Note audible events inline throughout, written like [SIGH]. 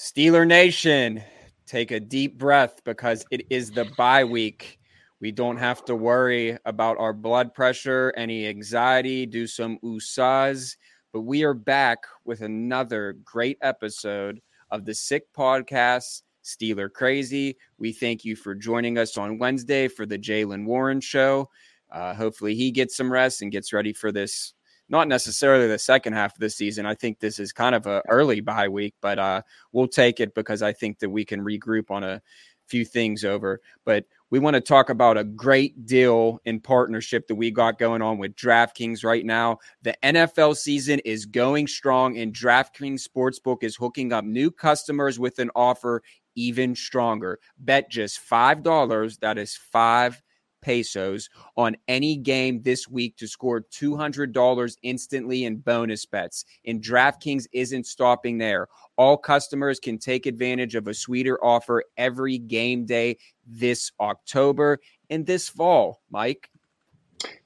Steeler Nation, take a deep breath because it is the bye week. We don't have to worry about our blood pressure, any anxiety, do some usas, but we are back with another great episode of the Sick Podcast, Steeler Crazy. We thank you for joining us on Wednesday for the Jaylen Warren Show. Uh, hopefully, he gets some rest and gets ready for this not necessarily the second half of the season. I think this is kind of a early bye week, but uh, we'll take it because I think that we can regroup on a few things over. But we want to talk about a great deal in partnership that we got going on with DraftKings right now. The NFL season is going strong, and DraftKings Sportsbook is hooking up new customers with an offer even stronger. Bet just $5. That is 5 pesos on any game this week to score $200 instantly in bonus bets. And DraftKings isn't stopping there. All customers can take advantage of a sweeter offer every game day this October and this fall. Mike?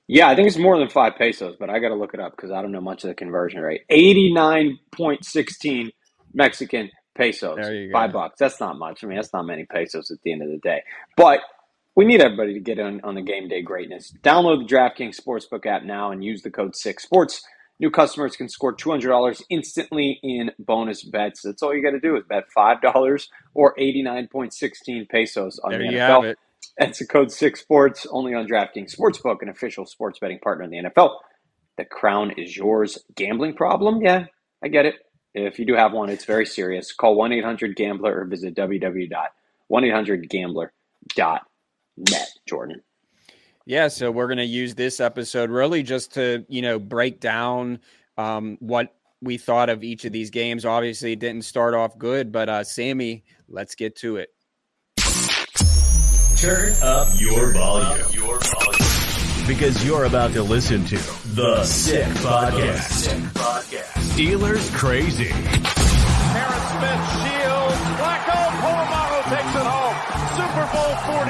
Yeah, I think it's more than five pesos, but I got to look it up because I don't know much of the conversion rate. 89.16 Mexican pesos. Five bucks. That's not much. I mean, that's not many pesos at the end of the day. But we need everybody to get on, on the game day greatness. Download the DraftKings Sportsbook app now and use the code 6sports. New customers can score $200 instantly in bonus bets. That's all you got to do is bet $5 or 89.16 pesos on there the you NFL. Have it. That's the code 6sports only on DraftKings Sportsbook, an official sports betting partner in the NFL. The crown is yours. Gambling problem? Yeah, I get it. If you do have one, it's very serious. Call 1 800 Gambler or visit www.1800Gambler.com net, Jordan. Yeah, so we're going to use this episode really just to, you know, break down um, what we thought of each of these games. Obviously, it didn't start off good, but uh, Sammy, let's get to it. Turn up your volume. Your volume. Because you're about to listen to the Sick Podcast. Sick Podcast. Steelers Crazy. Harris Smith Super Bowl 43.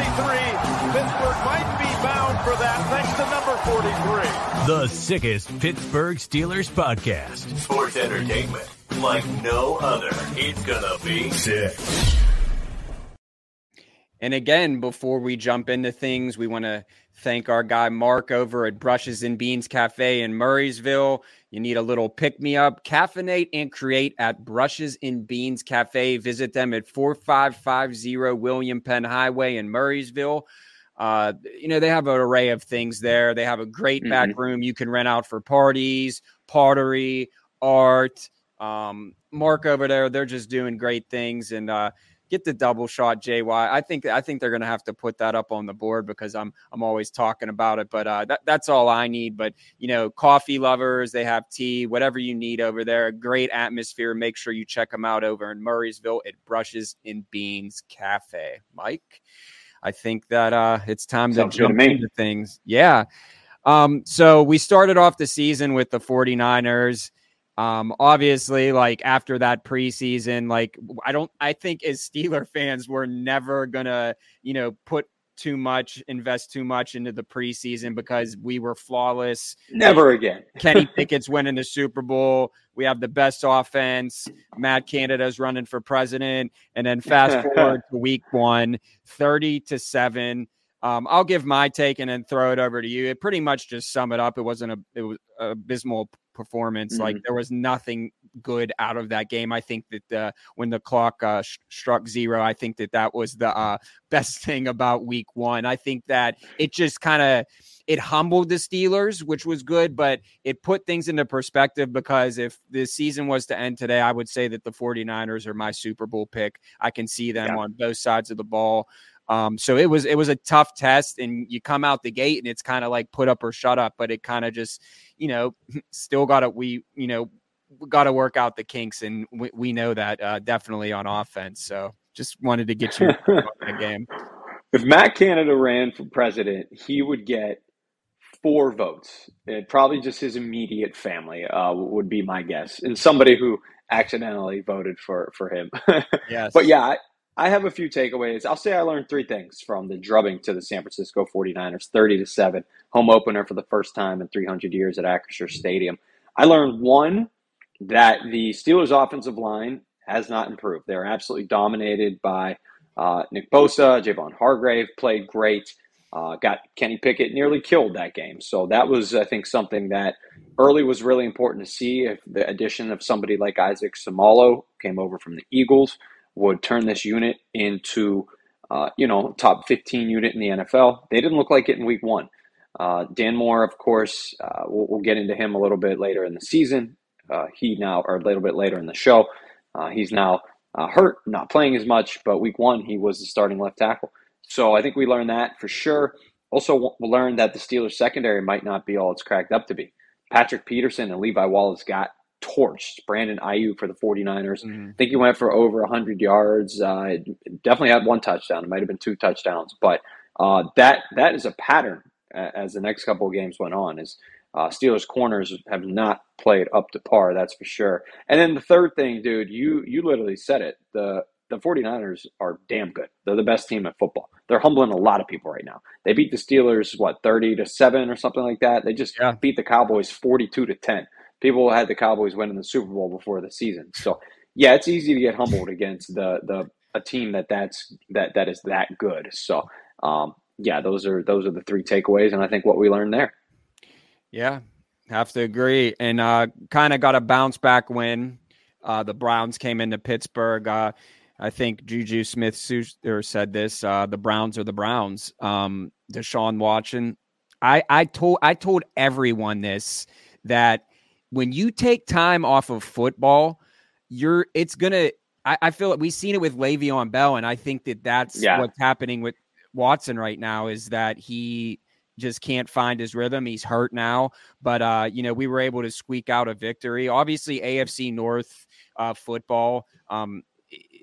Pittsburgh might be bound for that thanks to number 43. The sickest Pittsburgh Steelers podcast. Sports entertainment like no other. It's gonna be sick. And again, before we jump into things, we want to thank our guy Mark over at Brushes and Beans Cafe in Murrysville. You need a little pick me up, caffeinate and create at Brushes and Beans Cafe. Visit them at 4550 William Penn Highway in Murrysville. Uh, you know, they have an array of things there. They have a great back Mhm. room you can rent out for parties, pottery, art. Um, Mark over there, they're just doing great things. And uh, get the double shot JY. I think I think they're going to have to put that up on the board because I'm I'm always talking about it. But uh, that, that's all I need. But you know, coffee lovers, they have tea, whatever you need over there. Great atmosphere. Make sure you check them out over in Murrysville at Brushes and Beans Cafe. Mike, I think that uh, it's time Sounds to good to into things. Yeah. Um, so we started off the season with the 49ers. Um, obviously, like after that preseason, like I don't, I think as Steeler [LAUGHS] fans, we're never gonna, you know, put too much, invest too much into the preseason because we were flawless. Never again. [LAUGHS] Kenny Pickett's winning the Super Bowl. We have the best offense. Matt Canada's running for president. And then fast [LAUGHS] forward to week one, 30 to 7. Um, I'll give my take and then throw it over to you. It pretty much just sum it up. It wasn't a it was abysmal performance. Like there was nothing good out of that game. I think that uh, when the clock uh, sh- struck zero, I think that that was the uh, [LAUGHS] best thing about Week One. I think that it just kind of it humbled the Steelers, which was good, but it put things into perspective because if the season was to end today, I would say that the 49ers are my Super Bowl pick. I can see them yeah. on both sides of the ball. Um, so it was it was a tough test, and you come out the gate, and it's kind of like put up or shut up. But it kind of just, you know, [LAUGHS] still got to we, you know, got to work out the kinks, and we, we know that uh, definitely on offense. So just wanted to get you that game. [LAUGHS] If Matt Canada ran for president, he would get four votes. It, probably just his immediate family uh, would be my guess, and somebody who accidentally voted for for him. [LAUGHS] yes. But yeah, I, have a few takeaways. I'll say I learned three things from the drubbing to the San Francisco 49ers, 30 to 7, home opener for the first time in 300 years at Acrisure Stadium. I learned one that the Steelers offensive line has not improved. They're absolutely dominated by uh, Nick Bosa, Javon Hargrave played great. Uh, got Kenny Pickett nearly killed that game. So that was, I think, something that early was really important to see. If the addition of somebody like Isaac Seumalo came over from the Eagles would turn this unit into, uh, you know, top 15 unit in the NFL. They didn't look like it in Week One. Uh, Dan Moore, of course, uh, we'll, we'll, get into him a little bit later in the season. Uh, he now, or a little bit later in the show, uh, he's now hurt, not playing as much. But Week One, he was the starting left tackle. So I think we learned that for sure. Also, we learned that the Steelers secondary might not be all it's cracked up to be. Patrick Peterson and Levi Wallace got torched. Brandon Aiyuk for the 49ers. Mm-hmm. I think he went for over 100 yards. Uh, definitely had one touchdown. It might have been two touchdowns. But uh, that that is a pattern as the next couple of games went on. Is uh, Steelers corners have not played up to par, that's for sure. And then the third thing, dude, you you literally said it. The the 49ers are damn good. They're the best team at football. They're humbling a lot of people right now. They beat the Steelers, what, 30 to 7 or something like that. They just yeah. beat the Cowboys 42 to 10. People had the Cowboys winning the Super Bowl before the season. So, yeah, it's easy to get humbled against the the a team that that's that that is that good. So, um, yeah, those are those are the three takeaways and I think what we learned there. Yeah, have to agree. And uh, kind of got a bounce back win. Uh, the Browns came into Pittsburgh. Uh, I think Juju Smith said this. Uh, the Browns are the Browns. Um, Deshaun Watson. I, I told I told everyone this that when you take time off of football, you're it's gonna. I, I feel like we've seen it with Le'Veon Bell, and I think that that's yeah. what's happening with Watson right now. Is that he just can't find his rhythm. He's hurt now, but uh, you know we were able to squeak out a victory. Obviously, AFC North uh, football. Um,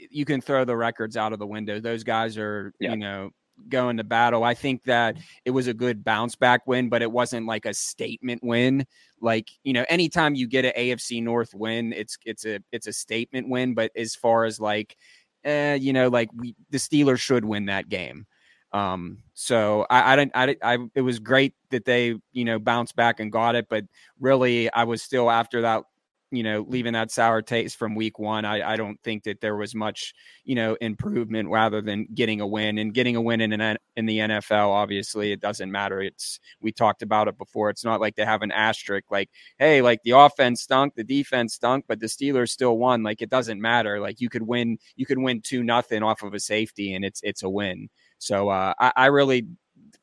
you can throw the records out of the window. Those guys are, yeah. you know, going to battle. I think that it was a good bounce back win, but it wasn't like a statement win. Like, you know, anytime you get an AFC North win, it's it's a it's a statement win. But as far as like eh, you know, like we the Steelers should win that game. Um, so I, I didn't, I, I, it was great that they, you know, bounced back and got it, but really I was still after that you know, leaving that sour taste from week one. I, I don't think that there was much, you know, improvement rather than getting a win and getting a win in an in the NFL. Obviously, it doesn't matter. It's we talked about it before. It's not like they have an asterisk like, hey, like the offense stunk, the defense stunk, but the Steelers still won. Like it doesn't matter. Like you could win, you could win two nothing off of a safety, and it's it's a win. So uh, I, I really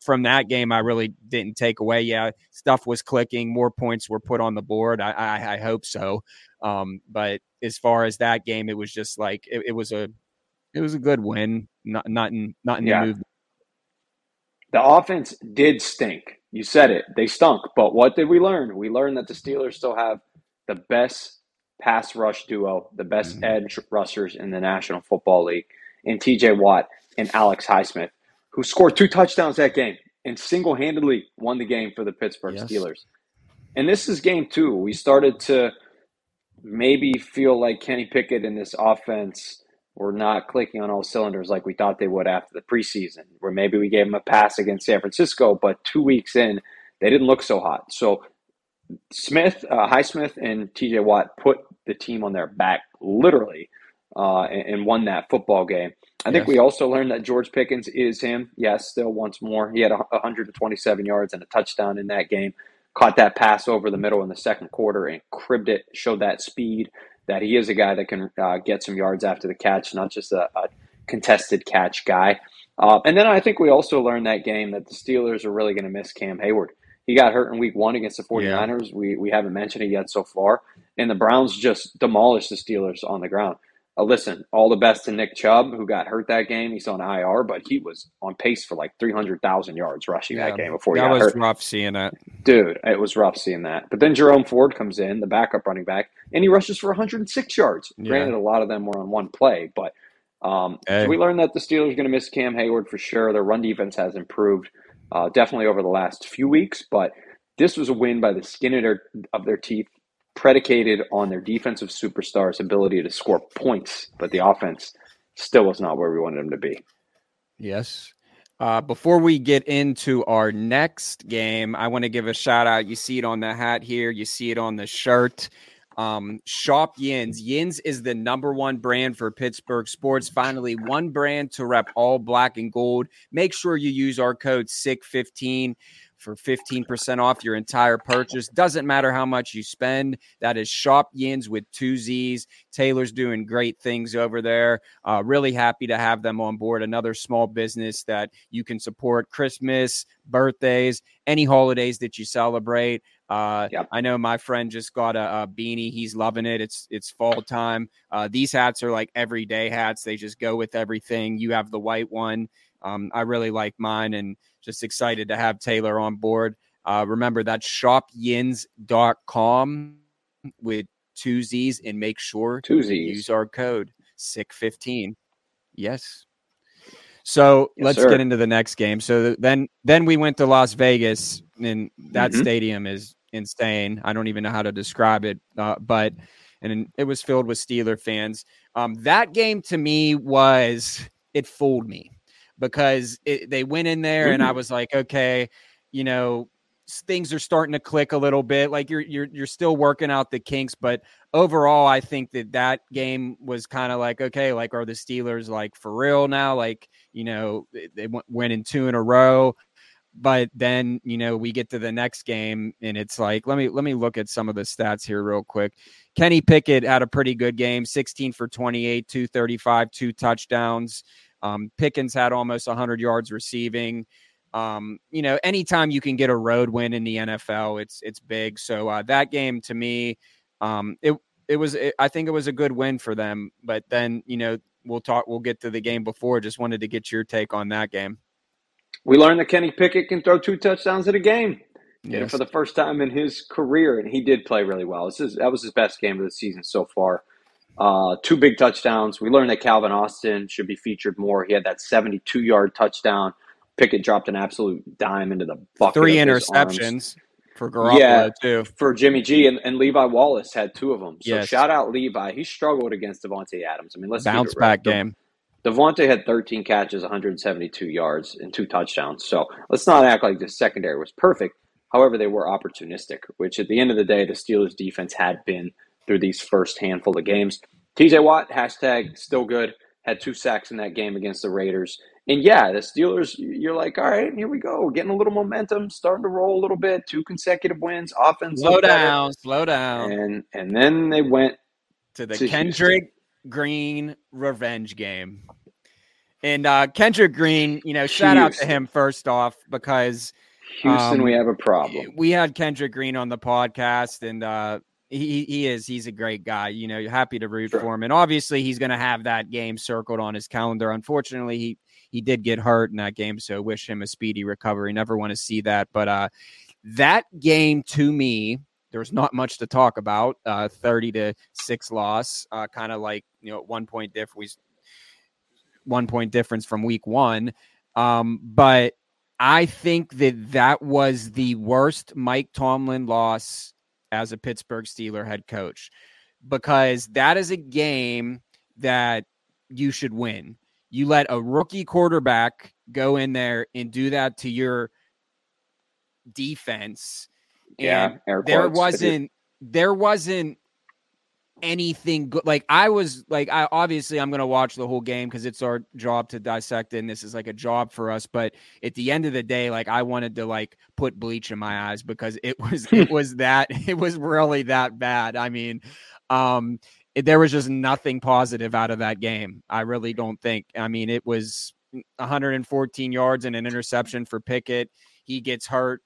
from that game, I really didn't take away. Yeah, stuff was clicking, more points were put on the board. I, I, I hope so. Um, but as far as that game, it was just like it, it was a it was a good win. Not not in not in yeah. the move. The offense did stink. You said it. They stunk. But what did we learn? We learned that the Steelers still have the best pass rush duo, the best mm-hmm. edge rushers in the National Football League, in TJ Watt and Alex Highsmith who scored two touchdowns that game and single handedly won the game for the Pittsburgh yes. Steelers. And this is game two. We started to maybe feel like Kenny Pickett and this offense were not clicking on all cylinders like we thought they would after the preseason, where maybe we gave them a pass against San Francisco, but two weeks in, they didn't look so hot. So Smith, uh, Highsmith, and TJ Watt put the team on their back literally uh, and, and, won that football game. I think yes. we also learned that George Pickens is him. Yes, still once more. He had 127 yards and a touchdown in that game. Caught that pass over the middle in the second quarter and cribbed it, showed that speed. that he is a guy that can uh, get some yards after the catch, not just a, a contested catch guy. Uh, and then I think we also learned that game that the Steelers are really going to miss Cam Hayward. He got hurt in week one against the 49ers. Yeah. We, we haven't mentioned it yet so far. And the Browns just demolished the Steelers on the ground. Uh, listen, all the best to Nick Chubb, who got hurt that game. He's on IR, but he was on pace for like 300,000 yards rushing yeah, that game before he got hurt. That was rough seeing that. Dude, it was rough seeing that. But then Jerome Ford comes in, the backup running back, and he rushes for 106 yards. Yeah. Granted, a lot of them were on one play, but um, hey. so we learned that the Steelers are going to miss Cam Hayward for sure. Their run defense has improved uh, definitely over the last few weeks, but this was a win by the skin of their, of their teeth predicated on their defensive superstars' ability to score points, but the offense still was not where we wanted them to be. Yes. Uh, before we get into our next game, I want to give a shout out. You see it on the hat here, you see it on the shirt. Um, shop Yins. Yins is the number one brand for Pittsburgh sports. Finally, one brand to rep all black and gold. Make sure you use our code SICK15 for 15% off your entire purchase. Doesn't matter how much you spend. That is Shop Yins with two Z's. Taylor's doing great things over there. Uh, really happy to have them on board. Another small business that you can support Christmas, birthdays, any holidays that you celebrate. Uh, yep. I know my friend just got a, a, beanie. He's loving it. It's it's fall time. Uh, these hats are like everyday hats. They just go with everything. You have the white one. Um, I really like mine and just excited to have Taylor on board. Uh, remember that shopyins.com with two Z's and make sure two Z's. use our code SICK15. Yes. So yes, let's sir. get into the next game. So then then we went to Las Vegas and that mm-hmm. stadium is insane. I don't even know how to describe it, uh, but and it was filled with Steeler fans. Um, that game to me was it fooled me because it, they went in there and I mm-hmm. was like, okay, you know, things are starting to click a little bit. Like you're you're you're still working out the kinks, but overall, I think that that game was kind of like okay, like are the Steelers like for real now? Like you know they went, went in two in a row, but then you know we get to the next game and it's like let me let me look at some of the stats here real quick. Kenny Pickett had a pretty good game, 16 for 28, 235, two touchdowns. Um, Pickens had almost 100 yards receiving. Um, you know, anytime you can get a road win in the NFL, it's it's big. So uh, that game to me, um, it it was it, I think it was a good win for them. But then you know we'll talk we'll get to the game before. Just wanted to get your take on that game. We learned that Kenny Pickett can throw two touchdowns in a game. Yes. for the first time in his career, and he did play really well. This is, that was his best game of the season so far. Uh, two big touchdowns. We learned that Calvin Austin should be featured more. He had that 72 yard touchdown. Pickett dropped an absolute dime into the bucket. Three interceptions for Garoppolo yeah, too. For Jimmy G and, and, Levi Wallace had two of them. So yes. shout out Levi. He struggled against Davante Adams. I mean, let's bounce back game. Davante had 13 catches, 172 yards, and two touchdowns. So let's not act like the secondary was perfect. However, they were opportunistic, which at the end of the day, the Steelers defense had been through these first handful of games. TJ Watt, hashtag still good, had two sacks in that game against the Raiders. And yeah, the Steelers, you're like, all right, here we go. Getting a little momentum, starting to roll a little bit. Two consecutive wins, offense. Slow down, slow down. And and then they went to the to Kendrick Houston. Green revenge game. And uh, Kendrick Green, you know, shout Houston. out to him first off because Houston, um, we have a problem. We had Kendrick Green on the podcast, and uh, he he is he's a great guy. You know, happy to root sure. for him, and obviously he's going to have that game circled on his calendar. Unfortunately, he he did get hurt in that game, so wish him a speedy recovery. Never want to see that, but uh, that game to me, there's not much to talk about. Uh, Thirty to six loss, uh, kind of like you know one point diff we one point difference from week one, um, but. I think that that was the worst Mike Tomlin loss as a Pittsburgh Steeler head coach because that is a game that you should win. You let a rookie quarterback go in there and do that to your defense. Yeah, there wasn't there wasn't anything good. Like I was like, I obviously I'm gonna watch the whole game because it's our job to dissect and this is like a job for us. But at the end of the day, like I wanted to like put bleach in my eyes because it [LAUGHS] was it was that it was really that bad. I mean, um, it, there was just nothing positive out of that game. I really don't think. I mean, it was 114 yards and an interception for Pickett. He gets hurt.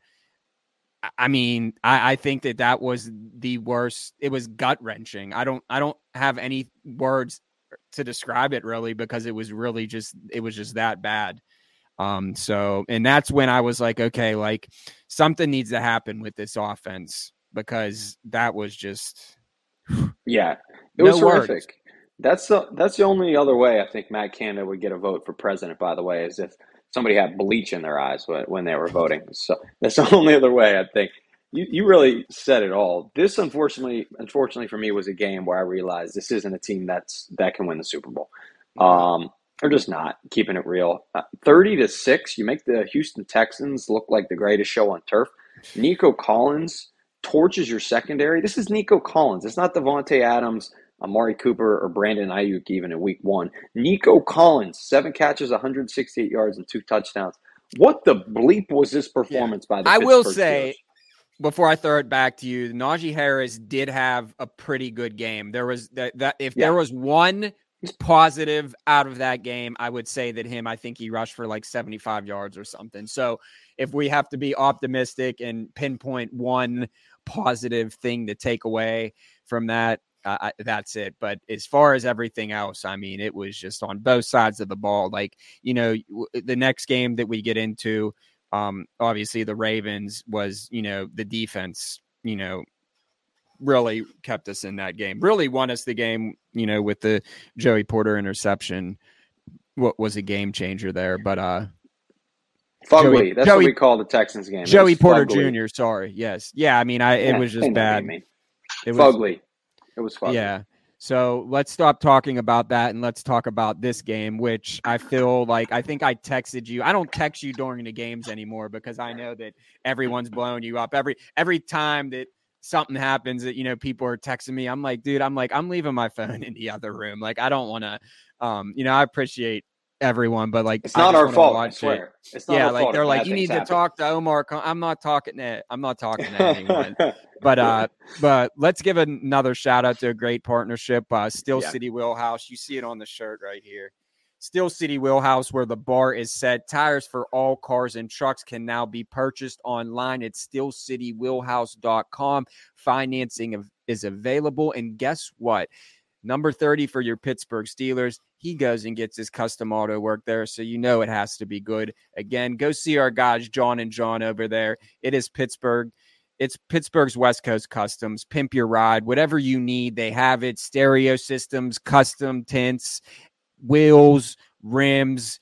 I mean, I, I think that that was the worst. It was gut wrenching. I don't, I don't have any words to describe it really because it was really just, it was just that bad. Um, so, and that's when I was like, okay, like something needs to happen with this offense because that was just, yeah, it was no horrific. Words. That's the that's the only other way I think Matt Canada would get a vote for president. By the way, is if somebody had bleach in their eyes when they were voting. So that's [LAUGHS] the only other way I think. You, you really said it all. This unfortunately, unfortunately for me, was a game where I realized this isn't a team that's that can win the Super Bowl. Um, or just not keeping it real. Uh, Thirty to six, you make the Houston Texans look like the greatest show on turf. Nico Collins torches your secondary. This is Nico Collins. It's not Davante Adams Amari Cooper or Brandon Aiyuk even in week one. Nico Collins, seven catches, 168 yards, and two touchdowns. What the bleep was this performance yeah. by the I Pittsburgh will say, Steelers? before I throw it back to you, Najee Harris did have a pretty good game. There was that, that if yeah. there was one positive out of that game, I would say that him, I think he rushed for like 75 yards or something. So if we have to be optimistic and pinpoint one positive thing to take away from that, uh, I, that's it. But as far as everything else, I mean, it was just on both sides of the ball. Like, you know, the next game that we get into, um, obviously the Ravens was, you know, the defense, you know, really kept us in that game, really won us the game, you know, with the Joey Porter interception. What was a game changer there, but uh Fugly. Joey, That's Joey, what we call the Texans game. Joey Porter fugly. Jr. Sorry. Yes. Yeah. I mean, I it yeah, was just bad. It was fugly. It was fun. Yeah. So let's stop talking about that and let's talk about this game, which I feel like I think I texted you. I don't text you during the games anymore because I know that everyone's blowing you up. Every every time that something happens that you know people are texting me, I'm like, dude, I'm like, I'm leaving my phone [LAUGHS] in the other room. Like I don't want to um, you know, I appreciate everyone, but like it's not our fault. I swear. It. yeah, like they're like, you need happen. to talk to Omar. I'm not talking to. I'm not talking to [LAUGHS] anyone. but uh, but let's give another shout out to a great partnership. Uh, Steel yeah. City Wheelhouse. You see it on the shirt right here. Steel City Wheelhouse, where the bar is set. Tires for all cars and trucks can now be purchased online at steelcitywheelhouse.com. Financing is available. And guess what? Number 30 for your Pittsburgh Steelers. He goes and gets his custom auto work there. So you know it has to be good. Again, go see our guys, John and John over there. It is Pittsburgh. It's Pittsburgh's West Coast Customs. Pimp your ride. Whatever you need, they have it. Stereo systems, custom tints, wheels, rims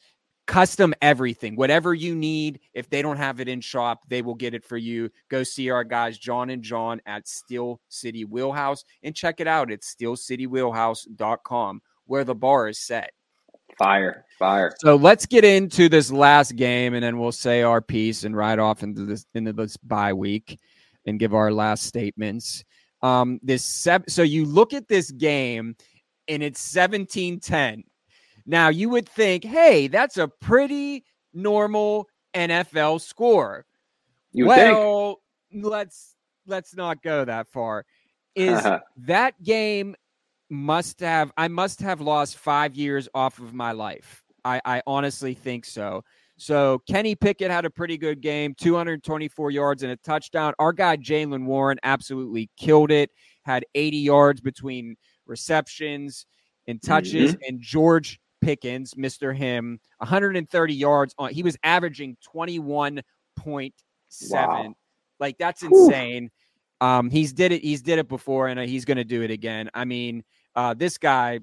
custom everything. Whatever you need, if they don't have it in shop, they will get it for you. Go see our guys, John and John at Steel City Wheelhouse and check it out. It's steelcitywheelhouse.com where the bar is set. Fire, fire. So let's get into this last game and then we'll say our piece and ride off into this into this bye week and give our last statements. Um, this so you look at this game and it's 17-10 now, you would think, hey, that's a pretty normal NFL score. You well, think. let's let's not go that far. Is uh-huh. [LAUGHS] that game must have I must have lost five years off of my life. I, I honestly think so. So Kenny Pickett had a pretty good game, 224 yards and a touchdown. Our guy Jaylen Warren absolutely killed it. Had 80 yards between receptions and touches, mm-hmm. and George Pickens, Mr. Him, 130 yards on. He was averaging 21.7. Wow. Like that's insane. Um, he's did it. He's did it before, and uh, he's going to do it again. I mean, uh, this guy,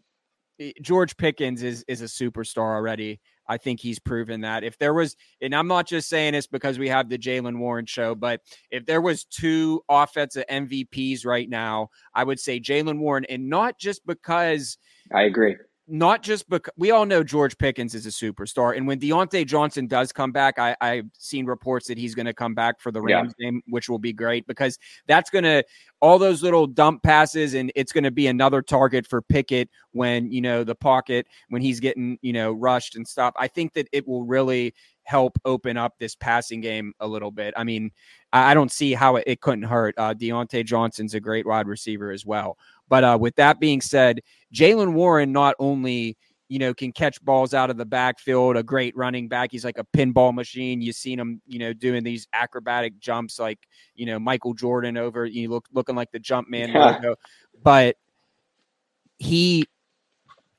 George Pickens, is is a superstar already. I think he's proven that. If there was, and I'm not just saying this because we have the Jaylen Warren show, but if there was two offensive MVPs right now, I would say Jaylen Warren, and not just because I agree not just because we all know George Pickens is a superstar. And when Diontae Johnson does come back, I, I've seen reports that he's going to come back for the Rams yeah. game, which will be great because that's going to all those little dump passes and it's going to be another target for Pickett when, you know, the pocket, when he's getting, you know, rushed and stuff. I think that it will really help open up this passing game a little bit. I mean, I don't see how it, it couldn't hurt. Uh, Diontae Johnson's a great wide receiver as well. But uh, with that being said, Jaylen Warren not only you know can catch balls out of the backfield, a great running back. He's like a pinball machine. You've seen him, you know, doing these acrobatic jumps like you know Michael Jordan over you look looking like the jump man yeah. But he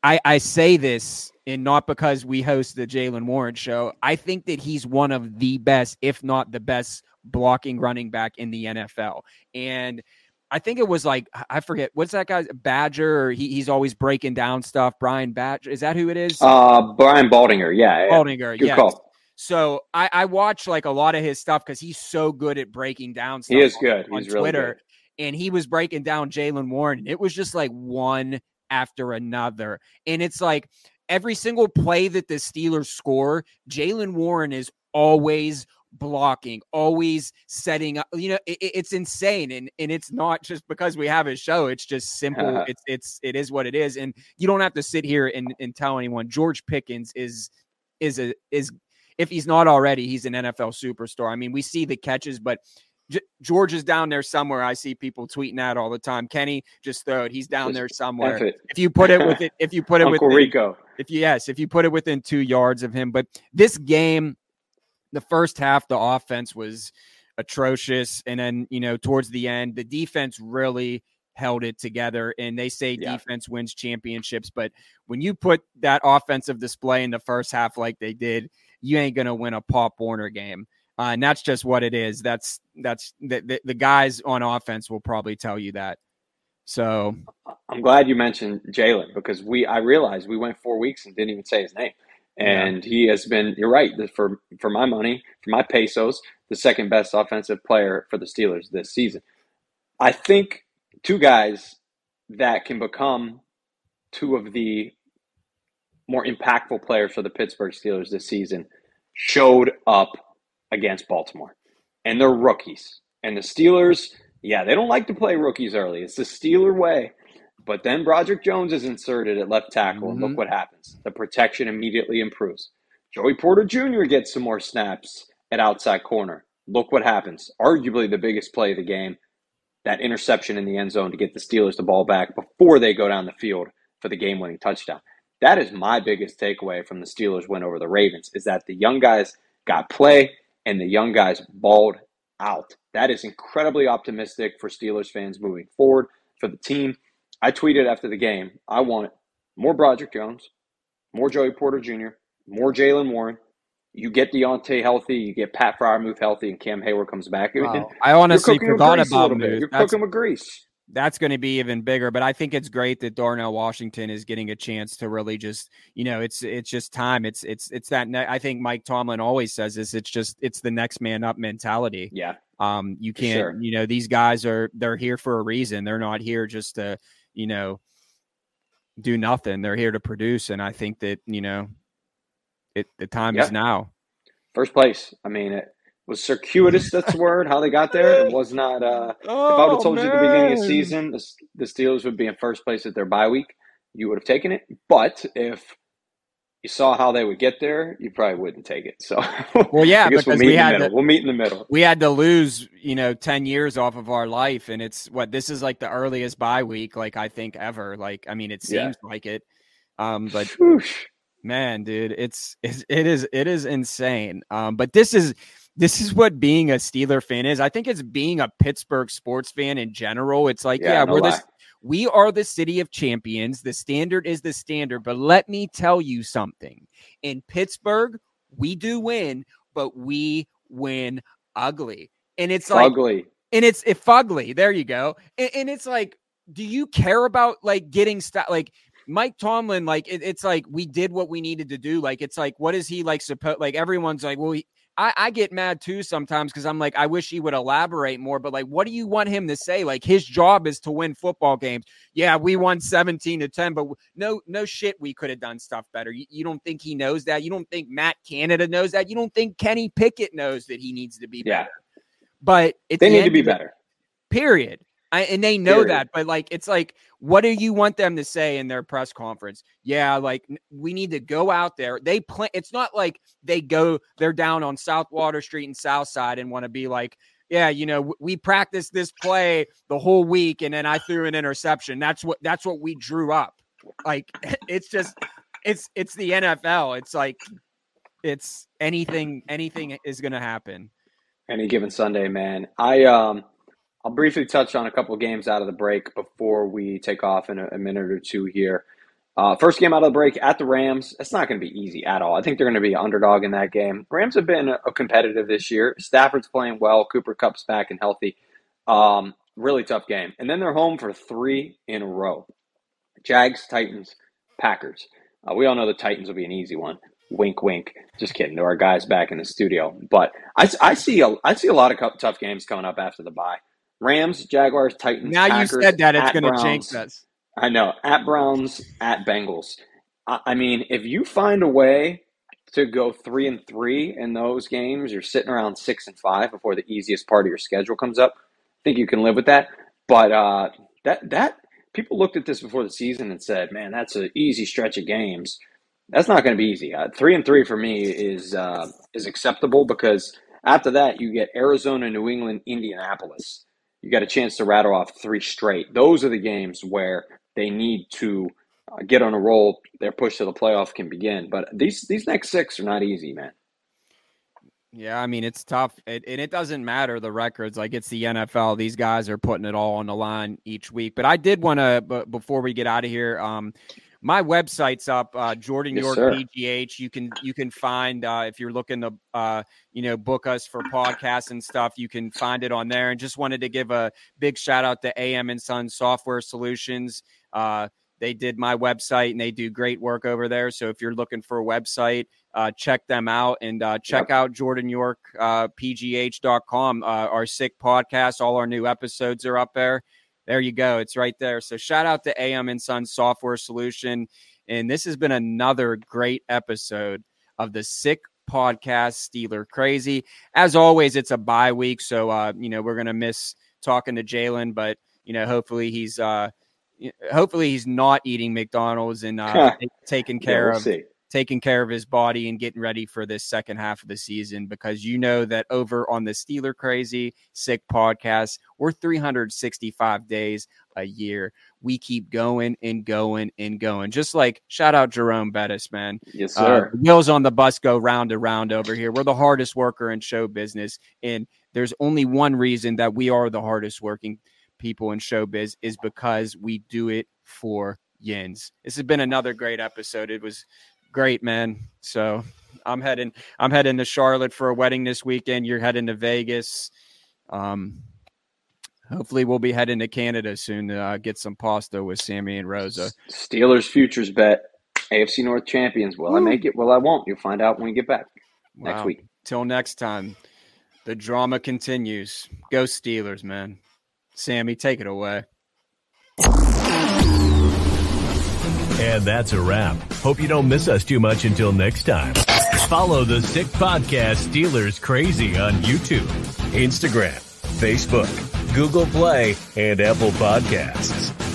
I, I say this and not because we host the Jaylen Warren show. I think that he's one of the best, if not the best, blocking running back in the NFL. And I think it was like I forget what's that guy Badger or he, he's always breaking down stuff. Brian Badger is that who it is? Uh, Brian Baldinger, yeah, Baldinger, yeah. So I, I watch like a lot of his stuff because he's so good at breaking down stuff. He is good. On, he's Twitter, really good. and he was breaking down Jaylen Warren. It was just like one after another, and it's like every single play that the Steelers score, Jaylen Warren is always blocking, always setting up. You know, it, it's insane, and and it's not just because we have a show. It's just simple. [LAUGHS] it's it's it is what it is, and you don't have to sit here and and tell anyone. George Pickens is is a is if he's not already, he's an NFL superstar. I mean, we see the catches, but J- George is down there somewhere. I see people tweeting that all the time. Kenny, just throw it. He's down just there somewhere. If you put it with it, if you put it with Rico, if you yes, if you put it within two yards of him, but this game the first half, the offense was atrocious. And then, you know, towards the end, the defense really held it together. And they say yeah. defense wins championships. But when you put that offensive display in the first half like they did, you ain't going to win a Pop Warner game. Uh, and that's just what it is. That's that's the, the, the guys on offense will probably tell you that. So I'm glad you mentioned Jaylen because we I realized we went four weeks and didn't even say his name and yeah. he has been. You're right. For for my money, for my pesos, the second best offensive player for the Steelers this season. I think two guys that can become two of the more impactful players for the Pittsburgh Steelers this season showed up against Baltimore, and they're rookies. And the Steelers, yeah, they don't like to play rookies early. It's the Steeler way. But then Broderick Jones is inserted at left tackle, mm-hmm. and look mm-hmm. what happens. The protection immediately improves. Joey Porter Jr. gets some more snaps at outside corner. Look what happens. Arguably the biggest play of the game, that interception in the end zone to get the Steelers the ball back before they go down the field for the game winning touchdown. That is my biggest takeaway from the Steelers win over the Ravens is that the young guys got play and the young guys balled out. That is incredibly optimistic for Steelers fans moving forward for the team. I tweeted after the game, I want more Broderick Jones, more Joey Porter Jr., more Jaylen Warren. You get Diontae healthy, you get Pat Freiermuth healthy, and Cam Hayward comes back. Wow. I honestly forgot about him. You're that's, cooking with grease. That's going to be even bigger. But I think it's great that Darnell Washington is getting a chance to really just, you know, it's it's just time. It's it's it's that. Ne- I think Mike Tomlin always says this. It's just it's the next man up mentality. Yeah. Um, you can't. Sure. You know, these guys are they're here for a reason. They're not here just to you know, do nothing. They're here to produce, and I think that you know, it the time is now. First place. I mean, it was circuitous. That's the word. How they got there. It was not. Uh, oh, if I would have told man. you at the beginning of the season, the, the Steelers would be in first place at their bye week, you would have taken it. But if you saw how they would get there, you probably wouldn't take it. So, well, yeah, [LAUGHS] because we'll we had to, we'll meet in the middle. We had to lose, you know, ten years off of our life, and it's what this is like the earliest bye week, like I think ever. Like, I mean, it seems yeah. like it, um, but man, dude, it's, it's it is it is insane. Um, but this is this is what being a Steeler fan is. I think it's being a Pittsburgh sports fan in general. It's like, yeah, yeah no we're lie. this we are the city of champions. The standard is the standard. But let me tell you something. In Pittsburgh, we do win, but we win ugly. And it's like ugly. And it's if ugly. There you go. And, and, it's like, do you care about like getting stuff like Mike Tomlin, like it, it's like we did what we needed to do. Like it's like, what is he like supposed like everyone's like, well, he, I, I get mad too sometimes because I'm like, I wish he would elaborate more. But like, what do you want him to say? Like, his job is to win football games. Yeah, we won 17 to 10, but no, no shit, we could have done stuff better. You, you, don't think he knows that? You don't think Matt Canada knows that? You don't think Kenny Pickett knows that he needs to be yeah. better? But they the need to be better. period. I, and they know Period. that, but like, it's like, what do you want them to say in their press conference? Yeah, like we need to go out there. They plan. It's not like they go. They're down on South Water Street and South Side and want to be like, yeah, you know, we practiced this play the whole week, and then I threw an interception. That's what that's what we drew up. Like, [LAUGHS] it's just, it's it's the NFL. It's like, it's anything anything is going to happen. Any given Sunday, man. I um I'll briefly touch on a couple of games out of the break before we take off in a, a minute or two here. Uh, first game out of the break at the Rams. It's not going to be easy at all. I think they're going to be underdog in that game. Rams have been a, a competitive this year. Stafford's playing well. Cooper Kupp's back and healthy. Um, really tough game. And then they're home for three in a row. Jags, Titans, Packers. Uh, we all know the Titans will be an easy one. Wink, wink. Just kidding. There are guys back in the studio, but I, I see a I see a lot of tough games coming up after the bye. Rams, Jaguars, Titans. Now Packers, you said that it's going to jinx us. I know. At Browns, at Bengals. I, I mean, if you find a way to go three and three in those games, you're sitting around six and five before the easiest part of your schedule comes up. I think you can live with that. But uh, that that people looked at this before the season and said, "Man, that's an easy stretch of games." That's not going to be easy. Uh, three and three for me is uh, is acceptable because after that you get Arizona, New England, Indianapolis you got a chance to rattle off three straight. Those are the games where they need to uh, get on a roll. Their push to the playoff can begin. But these these next six are not easy, man. Yeah, I mean it's tough, it, and it doesn't matter the records. Like it's the NFL; these guys are putting it all on the line each week. But I did want to, b- before we get out of here, um, my website's up uh, jordan yes, york sir. pgh you can you can find uh, if you're looking to uh, you know book us for podcasts and stuff you can find it on there. And just wanted to give a big shout out to am and son software solutions. Uh, they did my website and they do great work over there. So if you're looking for a website uh, check them out and uh, check yep. out jordan york uh, pgh.com our sick podcast all our new episodes are up there there you go. It's right there. So shout out to AM and Son Software Solution. And this has been another great episode of the Sick Podcast Steeler Crazy. As always, it's a bye week. So, uh, you know, we're going to miss talking to Jaylen, but, you know, hopefully he's, uh, hopefully he's not eating McDonald's and uh, [LAUGHS] taking care yeah, we'll of see taking care of his body and getting ready for this second half of the season because you know that over on the Steeler Crazy Sick podcast, we're 365 days a year. We keep going and going and going. Just like shout out Jerome Bettis, man. Yes, uh, sir. Uh, wheels on the bus go round and round over here. We're the hardest worker in show business. And there's only one reason that we are the hardest working people in showbiz is because we do it for yins. This has been another great episode. It was great, man. So I'm heading I'm heading to Charlotte for a wedding this weekend. You're heading to Vegas. Um, hopefully we'll be heading to Canada soon to uh, get some pasta with Sammy and Rosa. Steelers futures bet. AFC North champions. Will Woo. I make it? Well, I won't. You'll find out when we get back wow. next week. Till next time, the drama continues. Go Steelers, man. Sammy, take it away. And that's a wrap. Hope you don't miss us too much until next time. Follow the Sick Podcast Steelers Crazy on YouTube, Instagram, Facebook, Google Play, and Apple Podcasts.